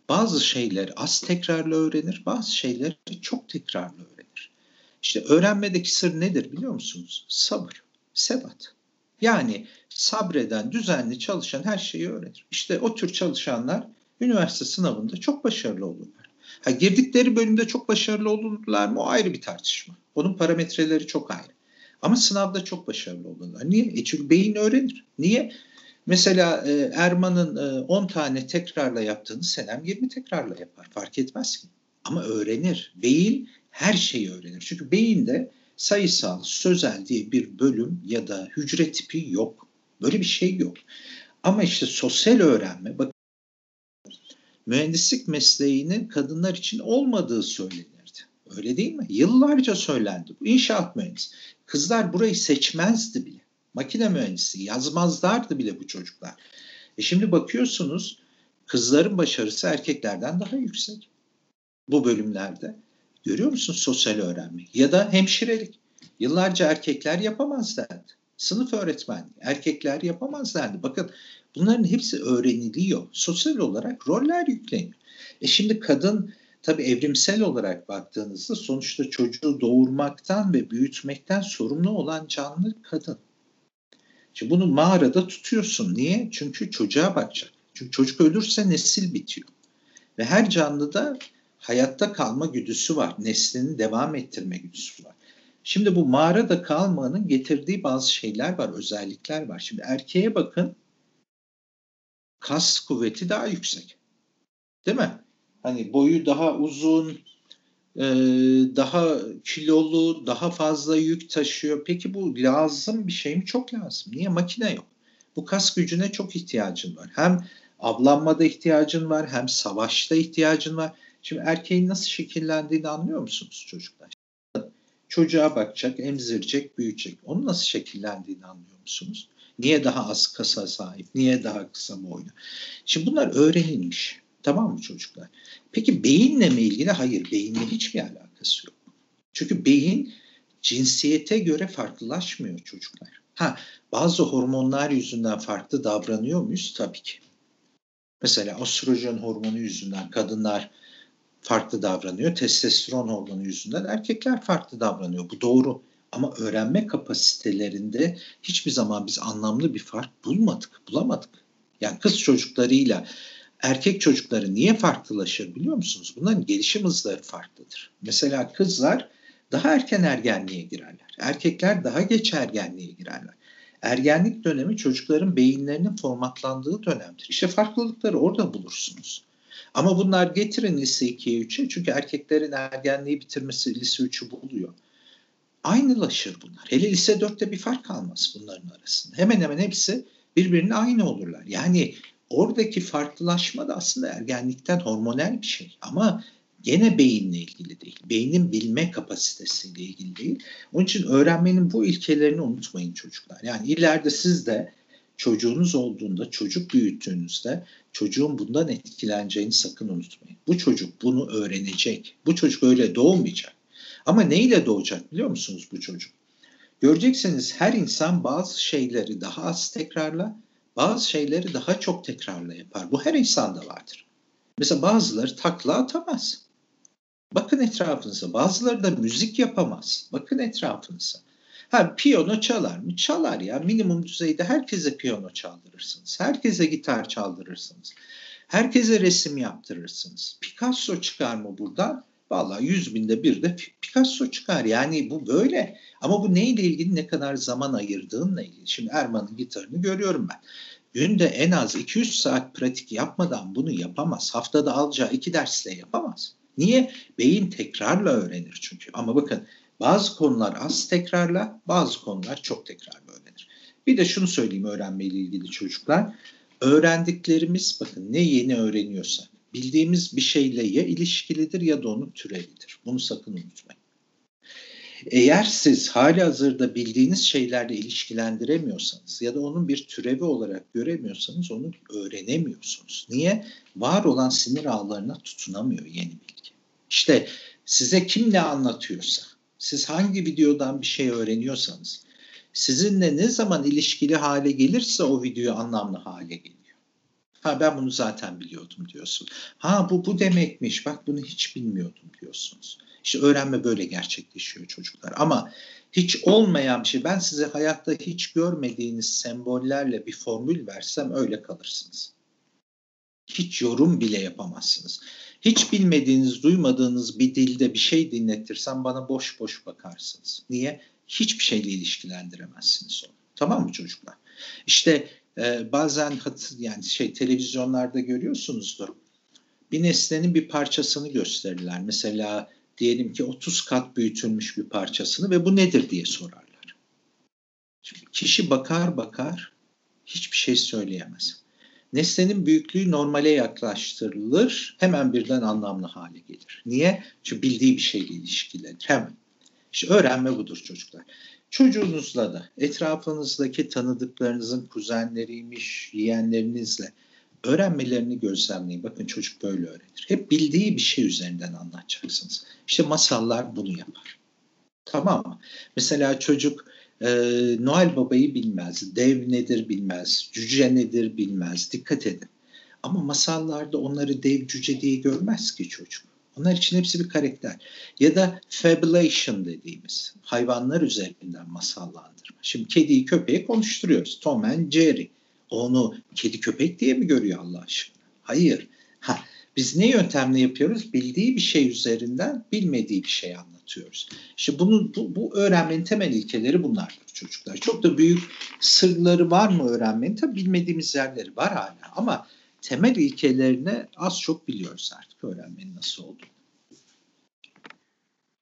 Speaker 4: Bazı şeyler az tekrarla öğrenir, bazı şeyler çok tekrarla öğrenir. İşte öğrenmedeki sır nedir biliyor musunuz? Sabır, sebat. Yani sabreden, düzenli çalışan her şeyi öğrenir. İşte o tür çalışanlar üniversite sınavında çok başarılı olurlar. Ha, girdikleri bölümde çok başarılı olurlar mı o ayrı bir tartışma. Onun parametreleri çok ayrı. Ama sınavda çok başarılı olurlar. Niye? E çünkü beyin öğrenir. Niye? Mesela e, Erman'ın e, 10 tane tekrarla yaptığını Senem 20 tekrarla yapar. Fark etmez ki. Ama öğrenir. Beyin her şeyi öğrenir. Çünkü beyinde sayısal, sözel diye bir bölüm ya da hücre tipi yok. Böyle bir şey yok. Ama işte sosyal öğrenme, bak mühendislik mesleğinin kadınlar için olmadığı söylenirdi. Öyle değil mi? Yıllarca söylendi. Bu inşaat mühendisi. Kızlar burayı seçmezdi bile. Makine mühendisi yazmazlardı bile bu çocuklar. E şimdi bakıyorsunuz kızların başarısı erkeklerden daha yüksek. Bu bölümlerde. Görüyor musun sosyal öğrenme? Ya da hemşirelik. Yıllarca erkekler yapamaz derdi. Sınıf öğretmenliği. Erkekler yapamaz derdi. Bakın bunların hepsi öğreniliyor. Sosyal olarak roller yükleniyor. E şimdi kadın tabii evrimsel olarak baktığınızda sonuçta çocuğu doğurmaktan ve büyütmekten sorumlu olan canlı kadın. Şimdi bunu mağarada tutuyorsun. Niye? Çünkü çocuğa bakacak. Çünkü çocuk ölürse nesil bitiyor. Ve her canlıda hayatta kalma güdüsü var. Neslini devam ettirme güdüsü var. Şimdi bu mağarada kalmanın getirdiği bazı şeyler var, özellikler var. Şimdi erkeğe bakın, kas kuvveti daha yüksek. Değil mi? Hani boyu daha uzun, daha kilolu, daha fazla yük taşıyor. Peki bu lazım bir şey mi? Çok lazım. Niye? Makine yok. Bu kas gücüne çok ihtiyacın var. Hem avlanmada ihtiyacın var, hem savaşta ihtiyacın var. Şimdi erkeğin nasıl şekillendiğini anlıyor musunuz çocuklar? Çocuğa bakacak, emzirecek, büyüyecek. Onun nasıl şekillendiğini anlıyor musunuz? Niye daha az kasa sahip? Niye daha kısa boylu? Şimdi bunlar öğrenilmiş. Tamam mı çocuklar? Peki beyinle mi ilgili? Hayır, beyinle hiçbir alakası yok. Çünkü beyin cinsiyete göre farklılaşmıyor çocuklar. Ha, bazı hormonlar yüzünden farklı davranıyor muyuz? Tabii ki. Mesela östrojen hormonu yüzünden kadınlar farklı davranıyor. Testosteron hormonu yüzünden erkekler farklı davranıyor. Bu doğru. Ama öğrenme kapasitelerinde hiçbir zaman biz anlamlı bir fark bulmadık, bulamadık. Yani kız çocuklarıyla erkek çocukları niye farklılaşır biliyor musunuz? Bunların gelişim hızları farklıdır. Mesela kızlar daha erken ergenliğe girerler. Erkekler daha geç ergenliğe girerler. Ergenlik dönemi çocukların beyinlerinin formatlandığı dönemdir. İşte farklılıkları orada bulursunuz. Ama bunlar getirin lise 2'ye 3'e çünkü erkeklerin ergenliği bitirmesi lise 3'ü buluyor. Aynılaşır bunlar. Hele lise 4'te bir fark kalmaz bunların arasında. Hemen hemen hepsi birbirine aynı olurlar. Yani oradaki farklılaşma da aslında ergenlikten hormonal bir şey. Ama gene beyinle ilgili değil. Beynin bilme kapasitesiyle ilgili değil. Onun için öğrenmenin bu ilkelerini unutmayın çocuklar. Yani ileride siz de çocuğunuz olduğunda, çocuk büyüttüğünüzde çocuğun bundan etkileneceğini sakın unutmayın. Bu çocuk bunu öğrenecek. Bu çocuk öyle doğmayacak. Ama neyle doğacak biliyor musunuz bu çocuk? Göreceksiniz her insan bazı şeyleri daha az tekrarla, bazı şeyleri daha çok tekrarla yapar. Bu her insanda vardır. Mesela bazıları takla atamaz. Bakın etrafınıza. Bazıları da müzik yapamaz. Bakın etrafınıza. Ha piyano çalar mı? Çalar ya. Minimum düzeyde herkese piyano çaldırırsınız. Herkese gitar çaldırırsınız. Herkese resim yaptırırsınız. Picasso çıkar mı buradan? Vallahi yüz binde bir de Picasso çıkar. Yani bu böyle. Ama bu neyle ilgili ne kadar zaman ayırdığınla ilgili. Şimdi Erman'ın gitarını görüyorum ben. Günde en az 200 saat pratik yapmadan bunu yapamaz. Haftada alacağı iki dersle yapamaz. Niye? Beyin tekrarla öğrenir çünkü. Ama bakın bazı konular az tekrarla, bazı konular çok tekrarla öğrenir. Bir de şunu söyleyeyim öğrenmeyle ilgili çocuklar. Öğrendiklerimiz bakın ne yeni öğreniyorsa bildiğimiz bir şeyle ya ilişkilidir ya da onun türevidir. Bunu sakın unutmayın. Eğer siz hali hazırda bildiğiniz şeylerle ilişkilendiremiyorsanız ya da onun bir türevi olarak göremiyorsanız onu öğrenemiyorsunuz. Niye? Var olan sinir ağlarına tutunamıyor yeni bilgi. İşte size kim ne anlatıyorsa, siz hangi videodan bir şey öğreniyorsanız, sizinle ne zaman ilişkili hale gelirse o video anlamlı hale geliyor. Ha ben bunu zaten biliyordum diyorsun. Ha bu bu demekmiş. Bak bunu hiç bilmiyordum diyorsunuz. İşte öğrenme böyle gerçekleşiyor çocuklar. Ama hiç olmayan bir şey. Ben size hayatta hiç görmediğiniz sembollerle bir formül versem öyle kalırsınız. Hiç yorum bile yapamazsınız. Hiç bilmediğiniz, duymadığınız bir dilde bir şey dinletirsem bana boş boş bakarsınız. Niye? Hiçbir şeyle ilişkilendiremezsiniz onu. Tamam mı çocuklar? İşte e, bazen yani şey televizyonlarda görüyorsunuzdur. Bir nesnenin bir parçasını gösterirler. Mesela diyelim ki 30 kat büyütülmüş bir parçasını ve bu nedir diye sorarlar. Şimdi kişi bakar bakar hiçbir şey söyleyemez. Nesnenin büyüklüğü normale yaklaştırılır, hemen birden anlamlı hale gelir. Niye? Çünkü bildiği bir şeyle ilişkilenir. Hemen. İşte öğrenme budur çocuklar. Çocuğunuzla da etrafınızdaki tanıdıklarınızın kuzenleriymiş, yeğenlerinizle öğrenmelerini gözlemleyin. Bakın çocuk böyle öğrenir. Hep bildiği bir şey üzerinden anlatacaksınız. İşte masallar bunu yapar. Tamam mı? Mesela çocuk e, Noel Baba'yı bilmez, dev nedir bilmez, cüce nedir bilmez. Dikkat edin. Ama masallarda onları dev cüce diye görmez ki çocuk. Onlar için hepsi bir karakter. Ya da fabulation dediğimiz hayvanlar üzerinden masallandırma. Şimdi kediyi köpeği konuşturuyoruz. Tom and Jerry. Onu kedi köpek diye mi görüyor Allah aşkına? Hayır. Biz ne yöntemle yapıyoruz? Bildiği bir şey üzerinden bilmediği bir şey anlatıyoruz. İşte bunu, bu, bu öğrenmenin temel ilkeleri bunlardır çocuklar. Çok da büyük sırları var mı öğrenmenin? Tabii bilmediğimiz yerleri var hala ama temel ilkelerini az çok biliyoruz artık öğrenmenin nasıl olduğunu.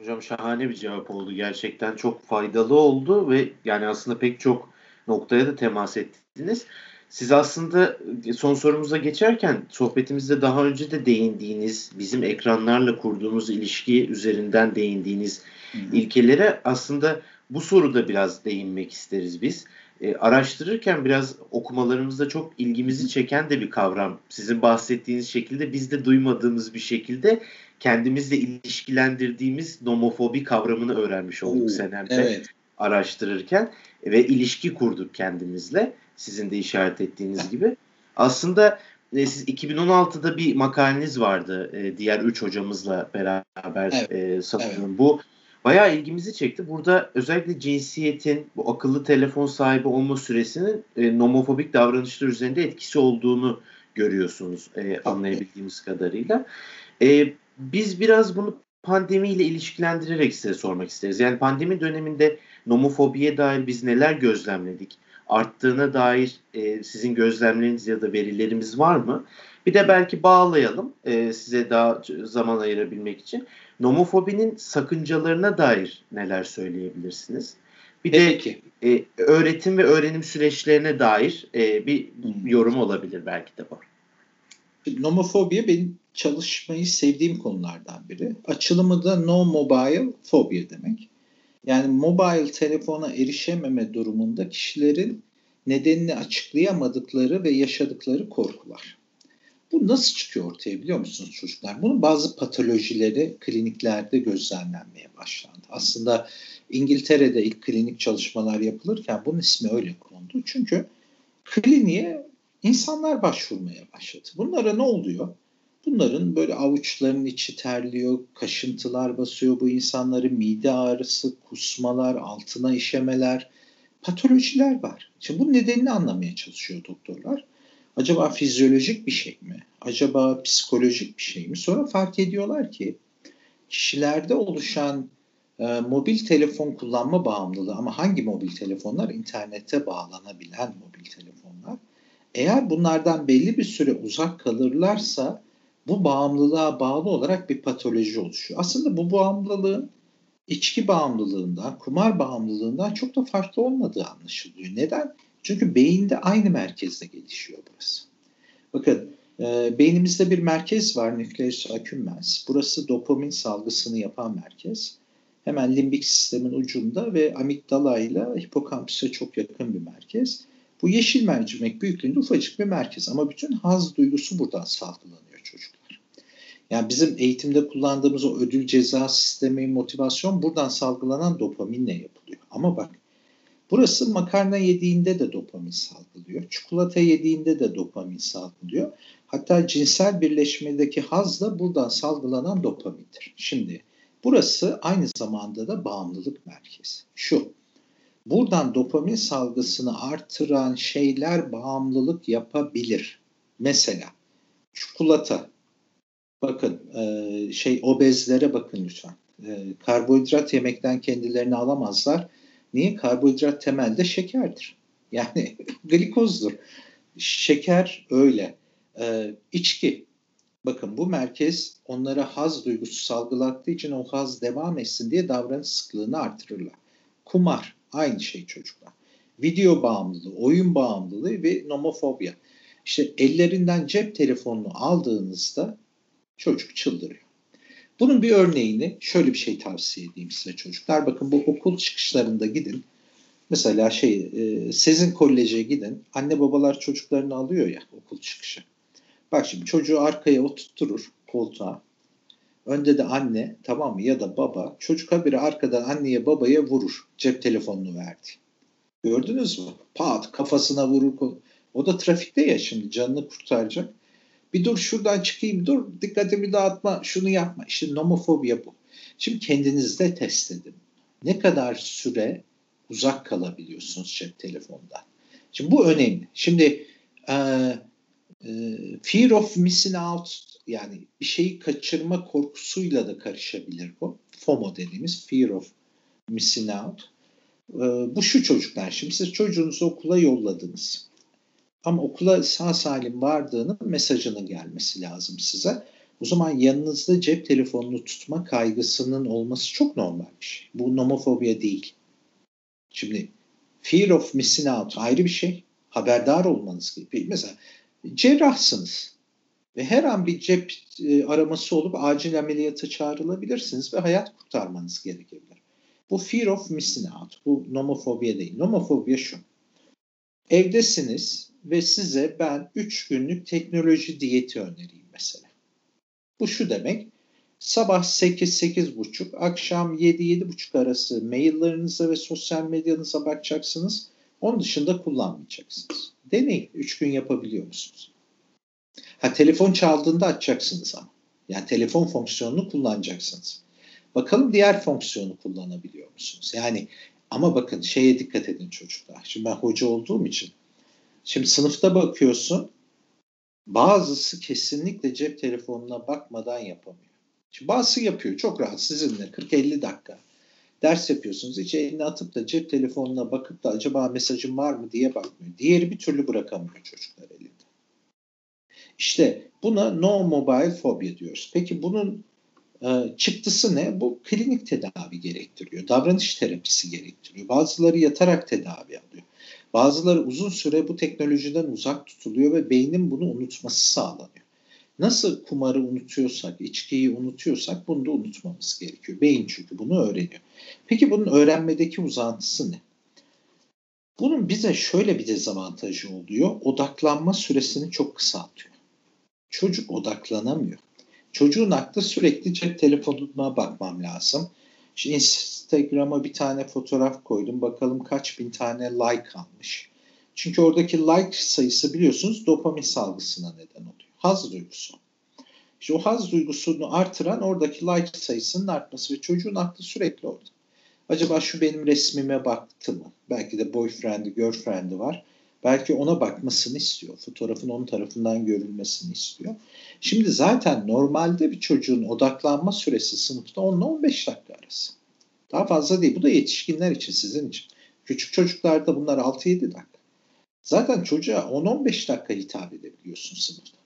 Speaker 3: Hocam şahane bir cevap oldu. Gerçekten çok faydalı oldu ve yani aslında pek çok noktaya da temas ettiniz. Siz aslında son sorumuza geçerken sohbetimizde daha önce de değindiğiniz, bizim ekranlarla kurduğumuz ilişki üzerinden değindiğiniz Hı-hı. ilkelere aslında bu soruda biraz değinmek isteriz biz e, araştırırken biraz okumalarımızda çok ilgimizi çeken de bir kavram. Sizin bahsettiğiniz şekilde biz de duymadığımız bir şekilde kendimizle ilişkilendirdiğimiz nomofobi kavramını öğrenmiş olduk Oo, Senem'de evet. araştırırken ve ilişki kurduk kendimizle sizin de işaret ettiğiniz gibi. Aslında e, siz 2016'da bir makaleniz vardı e, diğer üç hocamızla beraber evet. e, sanırım. Evet. Bu bayağı ilgimizi çekti. Burada özellikle cinsiyetin, bu akıllı telefon sahibi olma süresinin e, nomofobik davranışlar üzerinde etkisi olduğunu görüyorsunuz e, anlayabildiğimiz kadarıyla. E, biz biraz bunu pandemiyle ilişkilendirerek size sormak isteriz. Yani pandemi döneminde nomofobiye dair biz neler gözlemledik? Arttığına dair e, sizin gözlemleriniz ya da verilerimiz var mı? Bir de belki bağlayalım e, size daha zaman ayırabilmek için. Nomofobinin sakıncalarına dair neler söyleyebilirsiniz? Bir Peki. de e, öğretim ve öğrenim süreçlerine dair e, bir yorum olabilir belki de bu.
Speaker 4: Nomofobiya benim çalışmayı sevdiğim konulardan biri. Açılımı da no mobile phobia demek. Yani mobile telefona erişememe durumunda kişilerin nedenini açıklayamadıkları ve yaşadıkları korkular. Bu nasıl çıkıyor ortaya biliyor musunuz çocuklar? Bunun bazı patolojileri kliniklerde gözlemlenmeye başlandı. Aslında İngiltere'de ilk klinik çalışmalar yapılırken bunun ismi öyle kondu. Çünkü kliniğe insanlar başvurmaya başladı. Bunlara ne oluyor? Bunların böyle avuçlarının içi terliyor, kaşıntılar basıyor bu insanların mide ağrısı, kusmalar, altına işemeler, patolojiler var. Şimdi bunun nedenini anlamaya çalışıyor doktorlar. Acaba fizyolojik bir şey mi? Acaba psikolojik bir şey mi? Sonra fark ediyorlar ki kişilerde oluşan e, mobil telefon kullanma bağımlılığı ama hangi mobil telefonlar? İnternete bağlanabilen mobil telefonlar. Eğer bunlardan belli bir süre uzak kalırlarsa bu bağımlılığa bağlı olarak bir patoloji oluşuyor. Aslında bu bağımlılığın içki bağımlılığından, kumar bağımlılığından çok da farklı olmadığı anlaşılıyor. Neden? Çünkü beyinde aynı merkezde gelişiyor burası. Bakın e, beynimizde bir merkez var nükleus accumbens. Burası dopamin salgısını yapan merkez. Hemen limbik sistemin ucunda ve amigdala ile hipokampüse çok yakın bir merkez. Bu yeşil mercimek büyüklüğünde ufacık bir merkez ama bütün haz duygusu buradan salgılanıyor çocuklar. Yani bizim eğitimde kullandığımız o ödül ceza sistemi, motivasyon buradan salgılanan dopaminle yapılıyor. Ama bak burası makarna yediğinde de dopamin salgılıyor. Çikolata yediğinde de dopamin salgılıyor. Hatta cinsel birleşmedeki haz da buradan salgılanan dopamindir. Şimdi burası aynı zamanda da bağımlılık merkezi. Şu Buradan dopamin salgısını artıran şeyler bağımlılık yapabilir. Mesela çikolata. Bakın e, şey obezlere bakın lütfen. E, karbonhidrat yemekten kendilerini alamazlar. Niye? Karbonhidrat temelde şekerdir. Yani glikozdur. Şeker öyle. E, içki. Bakın bu merkez onlara haz duygusu salgılattığı için o haz devam etsin diye davranış sıklığını artırırlar. Kumar Aynı şey çocuklar. Video bağımlılığı, oyun bağımlılığı ve nomofobya. İşte ellerinden cep telefonunu aldığınızda çocuk çıldırıyor. Bunun bir örneğini şöyle bir şey tavsiye edeyim size çocuklar. Bakın bu okul çıkışlarında gidin. Mesela şey e, Sezin Kolej'e gidin. Anne babalar çocuklarını alıyor ya okul çıkışı. Bak şimdi çocuğu arkaya oturtturur koltuğa. Önde de anne tamam mı ya da baba çocuk haberi arkadan anneye babaya vurur cep telefonunu verdi. Gördünüz mü? Pat kafasına vurur. O da trafikte ya şimdi canını kurtaracak. Bir dur şuradan çıkayım dur dikkatimi dağıtma şunu yapma. İşte nomofobya bu. Şimdi kendinizde test edin. Ne kadar süre uzak kalabiliyorsunuz cep telefonundan. Şimdi bu önemli. Şimdi e, e, fear of missing out yani bir şeyi kaçırma korkusuyla da karışabilir bu. FOMO dediğimiz fear of missing out. Ee, bu şu çocuklar. Şimdi siz çocuğunuzu okula yolladınız. Ama okula sağ salim vardığının mesajının gelmesi lazım size. O zaman yanınızda cep telefonunu tutma kaygısının olması çok normal bir şey. Bu nomofobya değil. Şimdi fear of missing out ayrı bir şey. Haberdar olmanız gibi. Mesela cerrahsınız ve her an bir cep e, araması olup acil ameliyata çağrılabilirsiniz ve hayat kurtarmanız gerekebilir. Bu fear of missing out. Bu nomofobia değil. Nomofobia şu. Evdesiniz ve size ben 3 günlük teknoloji diyeti önereyim mesela. Bu şu demek. Sabah 8-8.30, akşam 7-7.30 arası maillerinize ve sosyal medyanıza bakacaksınız. Onun dışında kullanmayacaksınız. Deneyin. 3 gün yapabiliyor musunuz? Ha telefon çaldığında açacaksınız ama. Yani telefon fonksiyonunu kullanacaksınız. Bakalım diğer fonksiyonu kullanabiliyor musunuz? Yani ama bakın şeye dikkat edin çocuklar. Şimdi ben hoca olduğum için. Şimdi sınıfta bakıyorsun. Bazısı kesinlikle cep telefonuna bakmadan yapamıyor. Şimdi bazısı yapıyor çok rahat sizinle 40-50 dakika. Ders yapıyorsunuz hiç elini atıp da cep telefonuna bakıp da acaba mesajım var mı diye bakmıyor. Diğeri bir türlü bırakamıyor çocuklar elinde. İşte buna no mobile phobia diyoruz. Peki bunun e, çıktısı ne? Bu klinik tedavi gerektiriyor. Davranış terapisi gerektiriyor. Bazıları yatarak tedavi alıyor. Bazıları uzun süre bu teknolojiden uzak tutuluyor ve beynin bunu unutması sağlanıyor. Nasıl kumarı unutuyorsak, içkiyi unutuyorsak bunu da unutmamız gerekiyor. Beyin çünkü bunu öğreniyor. Peki bunun öğrenmedeki uzantısı ne? Bunun bize şöyle bir dezavantajı oluyor. Odaklanma süresini çok kısaltıyor. Çocuk odaklanamıyor. Çocuğun aklı sürekli cep telefonuna bakmam lazım. İşte Instagram'a bir tane fotoğraf koydum. Bakalım kaç bin tane like almış. Çünkü oradaki like sayısı biliyorsunuz dopamin salgısına neden oluyor. Haz duygusu. İşte o haz duygusunu artıran oradaki like sayısının artması ve çocuğun aklı sürekli orada. Acaba şu benim resmime baktı mı? Belki de boyfriend'i, girlfriend'i var. Belki ona bakmasını istiyor. Fotoğrafın onun tarafından görülmesini istiyor. Şimdi zaten normalde bir çocuğun odaklanma süresi sınıfta 10 ile 15 dakika arası. Daha fazla değil. Bu da yetişkinler için, sizin için. Küçük çocuklarda bunlar 6-7 dakika. Zaten çocuğa 10-15 dakika hitap edebiliyorsun sınıfta.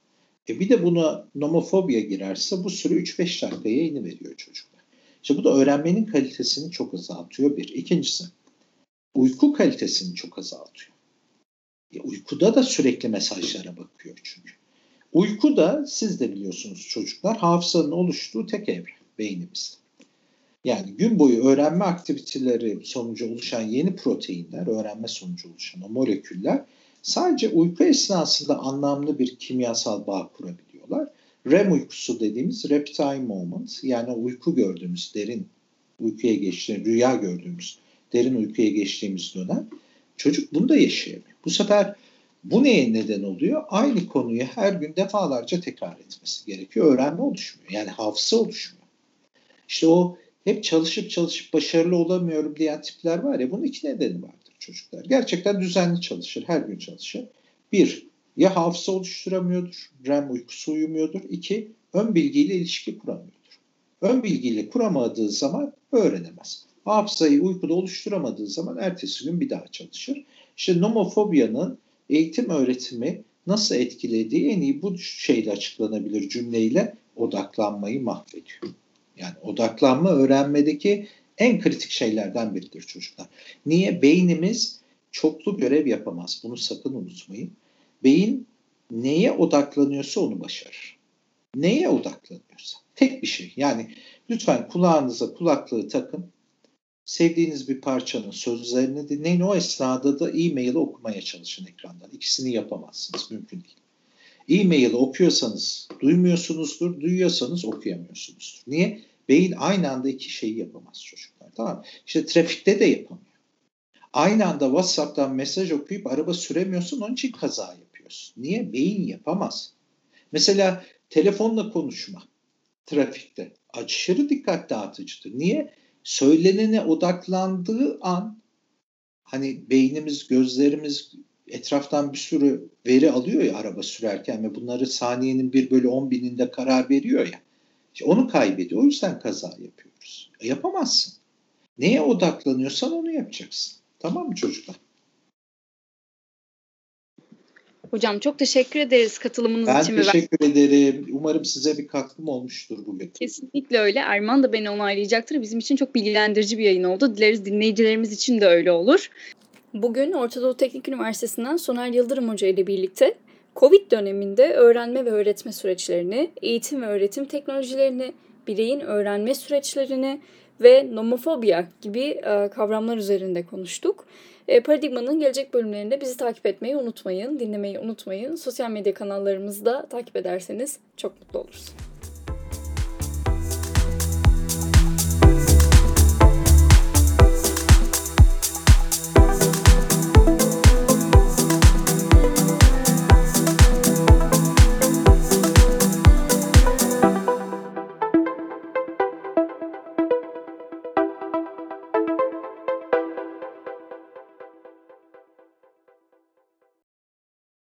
Speaker 4: E bir de buna nomofobya girerse bu süre 3-5 dakikaya iniveriyor çocuklar. İşte bu da öğrenmenin kalitesini çok azaltıyor bir. İkincisi uyku kalitesini çok azaltıyor. E, uykuda da sürekli mesajlara bakıyor çünkü. Uyku da siz de biliyorsunuz çocuklar hafızanın oluştuğu tek evre beynimizde. Yani gün boyu öğrenme aktiviteleri sonucu oluşan yeni proteinler, öğrenme sonucu oluşan o moleküller sadece uyku esnasında anlamlı bir kimyasal bağ kurabiliyorlar. REM uykusu dediğimiz eye moment yani uyku gördüğümüz derin uykuya geçtiğimiz, rüya gördüğümüz derin uykuya geçtiğimiz dönem çocuk bunu da yaşayamıyor. Bu sefer bu neye neden oluyor? Aynı konuyu her gün defalarca tekrar etmesi gerekiyor. Öğrenme oluşmuyor. Yani hafıza oluşmuyor. İşte o hep çalışıp çalışıp başarılı olamıyorum diyen tipler var ya bunun iki nedeni vardır çocuklar. Gerçekten düzenli çalışır, her gün çalışır. Bir, ya hafıza oluşturamıyordur, REM uykusu uyumuyordur. İki, ön bilgiyle ilişki kuramıyordur. Ön bilgiyle kuramadığı zaman öğrenemez. Hafızayı uykuda oluşturamadığı zaman ertesi gün bir daha çalışır. İşte nomofobiyanın eğitim öğretimi nasıl etkilediği en iyi bu şeyle açıklanabilir cümleyle odaklanmayı mahvediyor. Yani odaklanma öğrenmedeki en kritik şeylerden biridir çocuklar. Niye? Beynimiz çoklu görev yapamaz. Bunu sakın unutmayın. Beyin neye odaklanıyorsa onu başarır. Neye odaklanıyorsa. Tek bir şey. Yani lütfen kulağınıza kulaklığı takın. Sevdiğiniz bir parçanın sözlerini dinleyin. O esnada da e-mail'i okumaya çalışın ekrandan. İkisini yapamazsınız. Mümkün değil. E-mail okuyorsanız duymuyorsunuzdur, duyuyorsanız okuyamıyorsunuzdur. Niye? Beyin aynı anda iki şeyi yapamaz çocuklar. Tamam İşte trafikte de yapamıyor. Aynı anda WhatsApp'tan mesaj okuyup araba süremiyorsun onun için kaza yapıyorsun. Niye? Beyin yapamaz. Mesela telefonla konuşma trafikte aşırı dikkat dağıtıcıdır. Niye? Söylenene odaklandığı an hani beynimiz, gözlerimiz etraftan bir sürü veri alıyor ya araba sürerken ve bunları saniyenin 1 bölü 10 bininde karar veriyor ya. İşte onu kaybediyor. O yüzden kaza yapıyoruz. E, yapamazsın. Neye odaklanıyorsan onu yapacaksın. Tamam mı çocuklar?
Speaker 1: Hocam çok teşekkür ederiz katılımınız
Speaker 4: ben
Speaker 1: için.
Speaker 4: Ben teşekkür ederim. Umarım size bir katkım olmuştur bugün.
Speaker 1: Kesinlikle öyle. Erman da beni onaylayacaktır. Bizim için çok bilgilendirici bir yayın oldu. Dileriz dinleyicilerimiz için de öyle olur. Bugün Orta Doğu Teknik Üniversitesi'nden Soner Yıldırım Hoca ile birlikte Covid döneminde öğrenme ve öğretme süreçlerini, eğitim ve öğretim teknolojilerini, bireyin öğrenme süreçlerini ve nomofobia gibi e, kavramlar üzerinde konuştuk. E, Paradigma'nın gelecek bölümlerinde bizi takip etmeyi unutmayın, dinlemeyi unutmayın. Sosyal medya kanallarımızda takip ederseniz çok mutlu oluruz.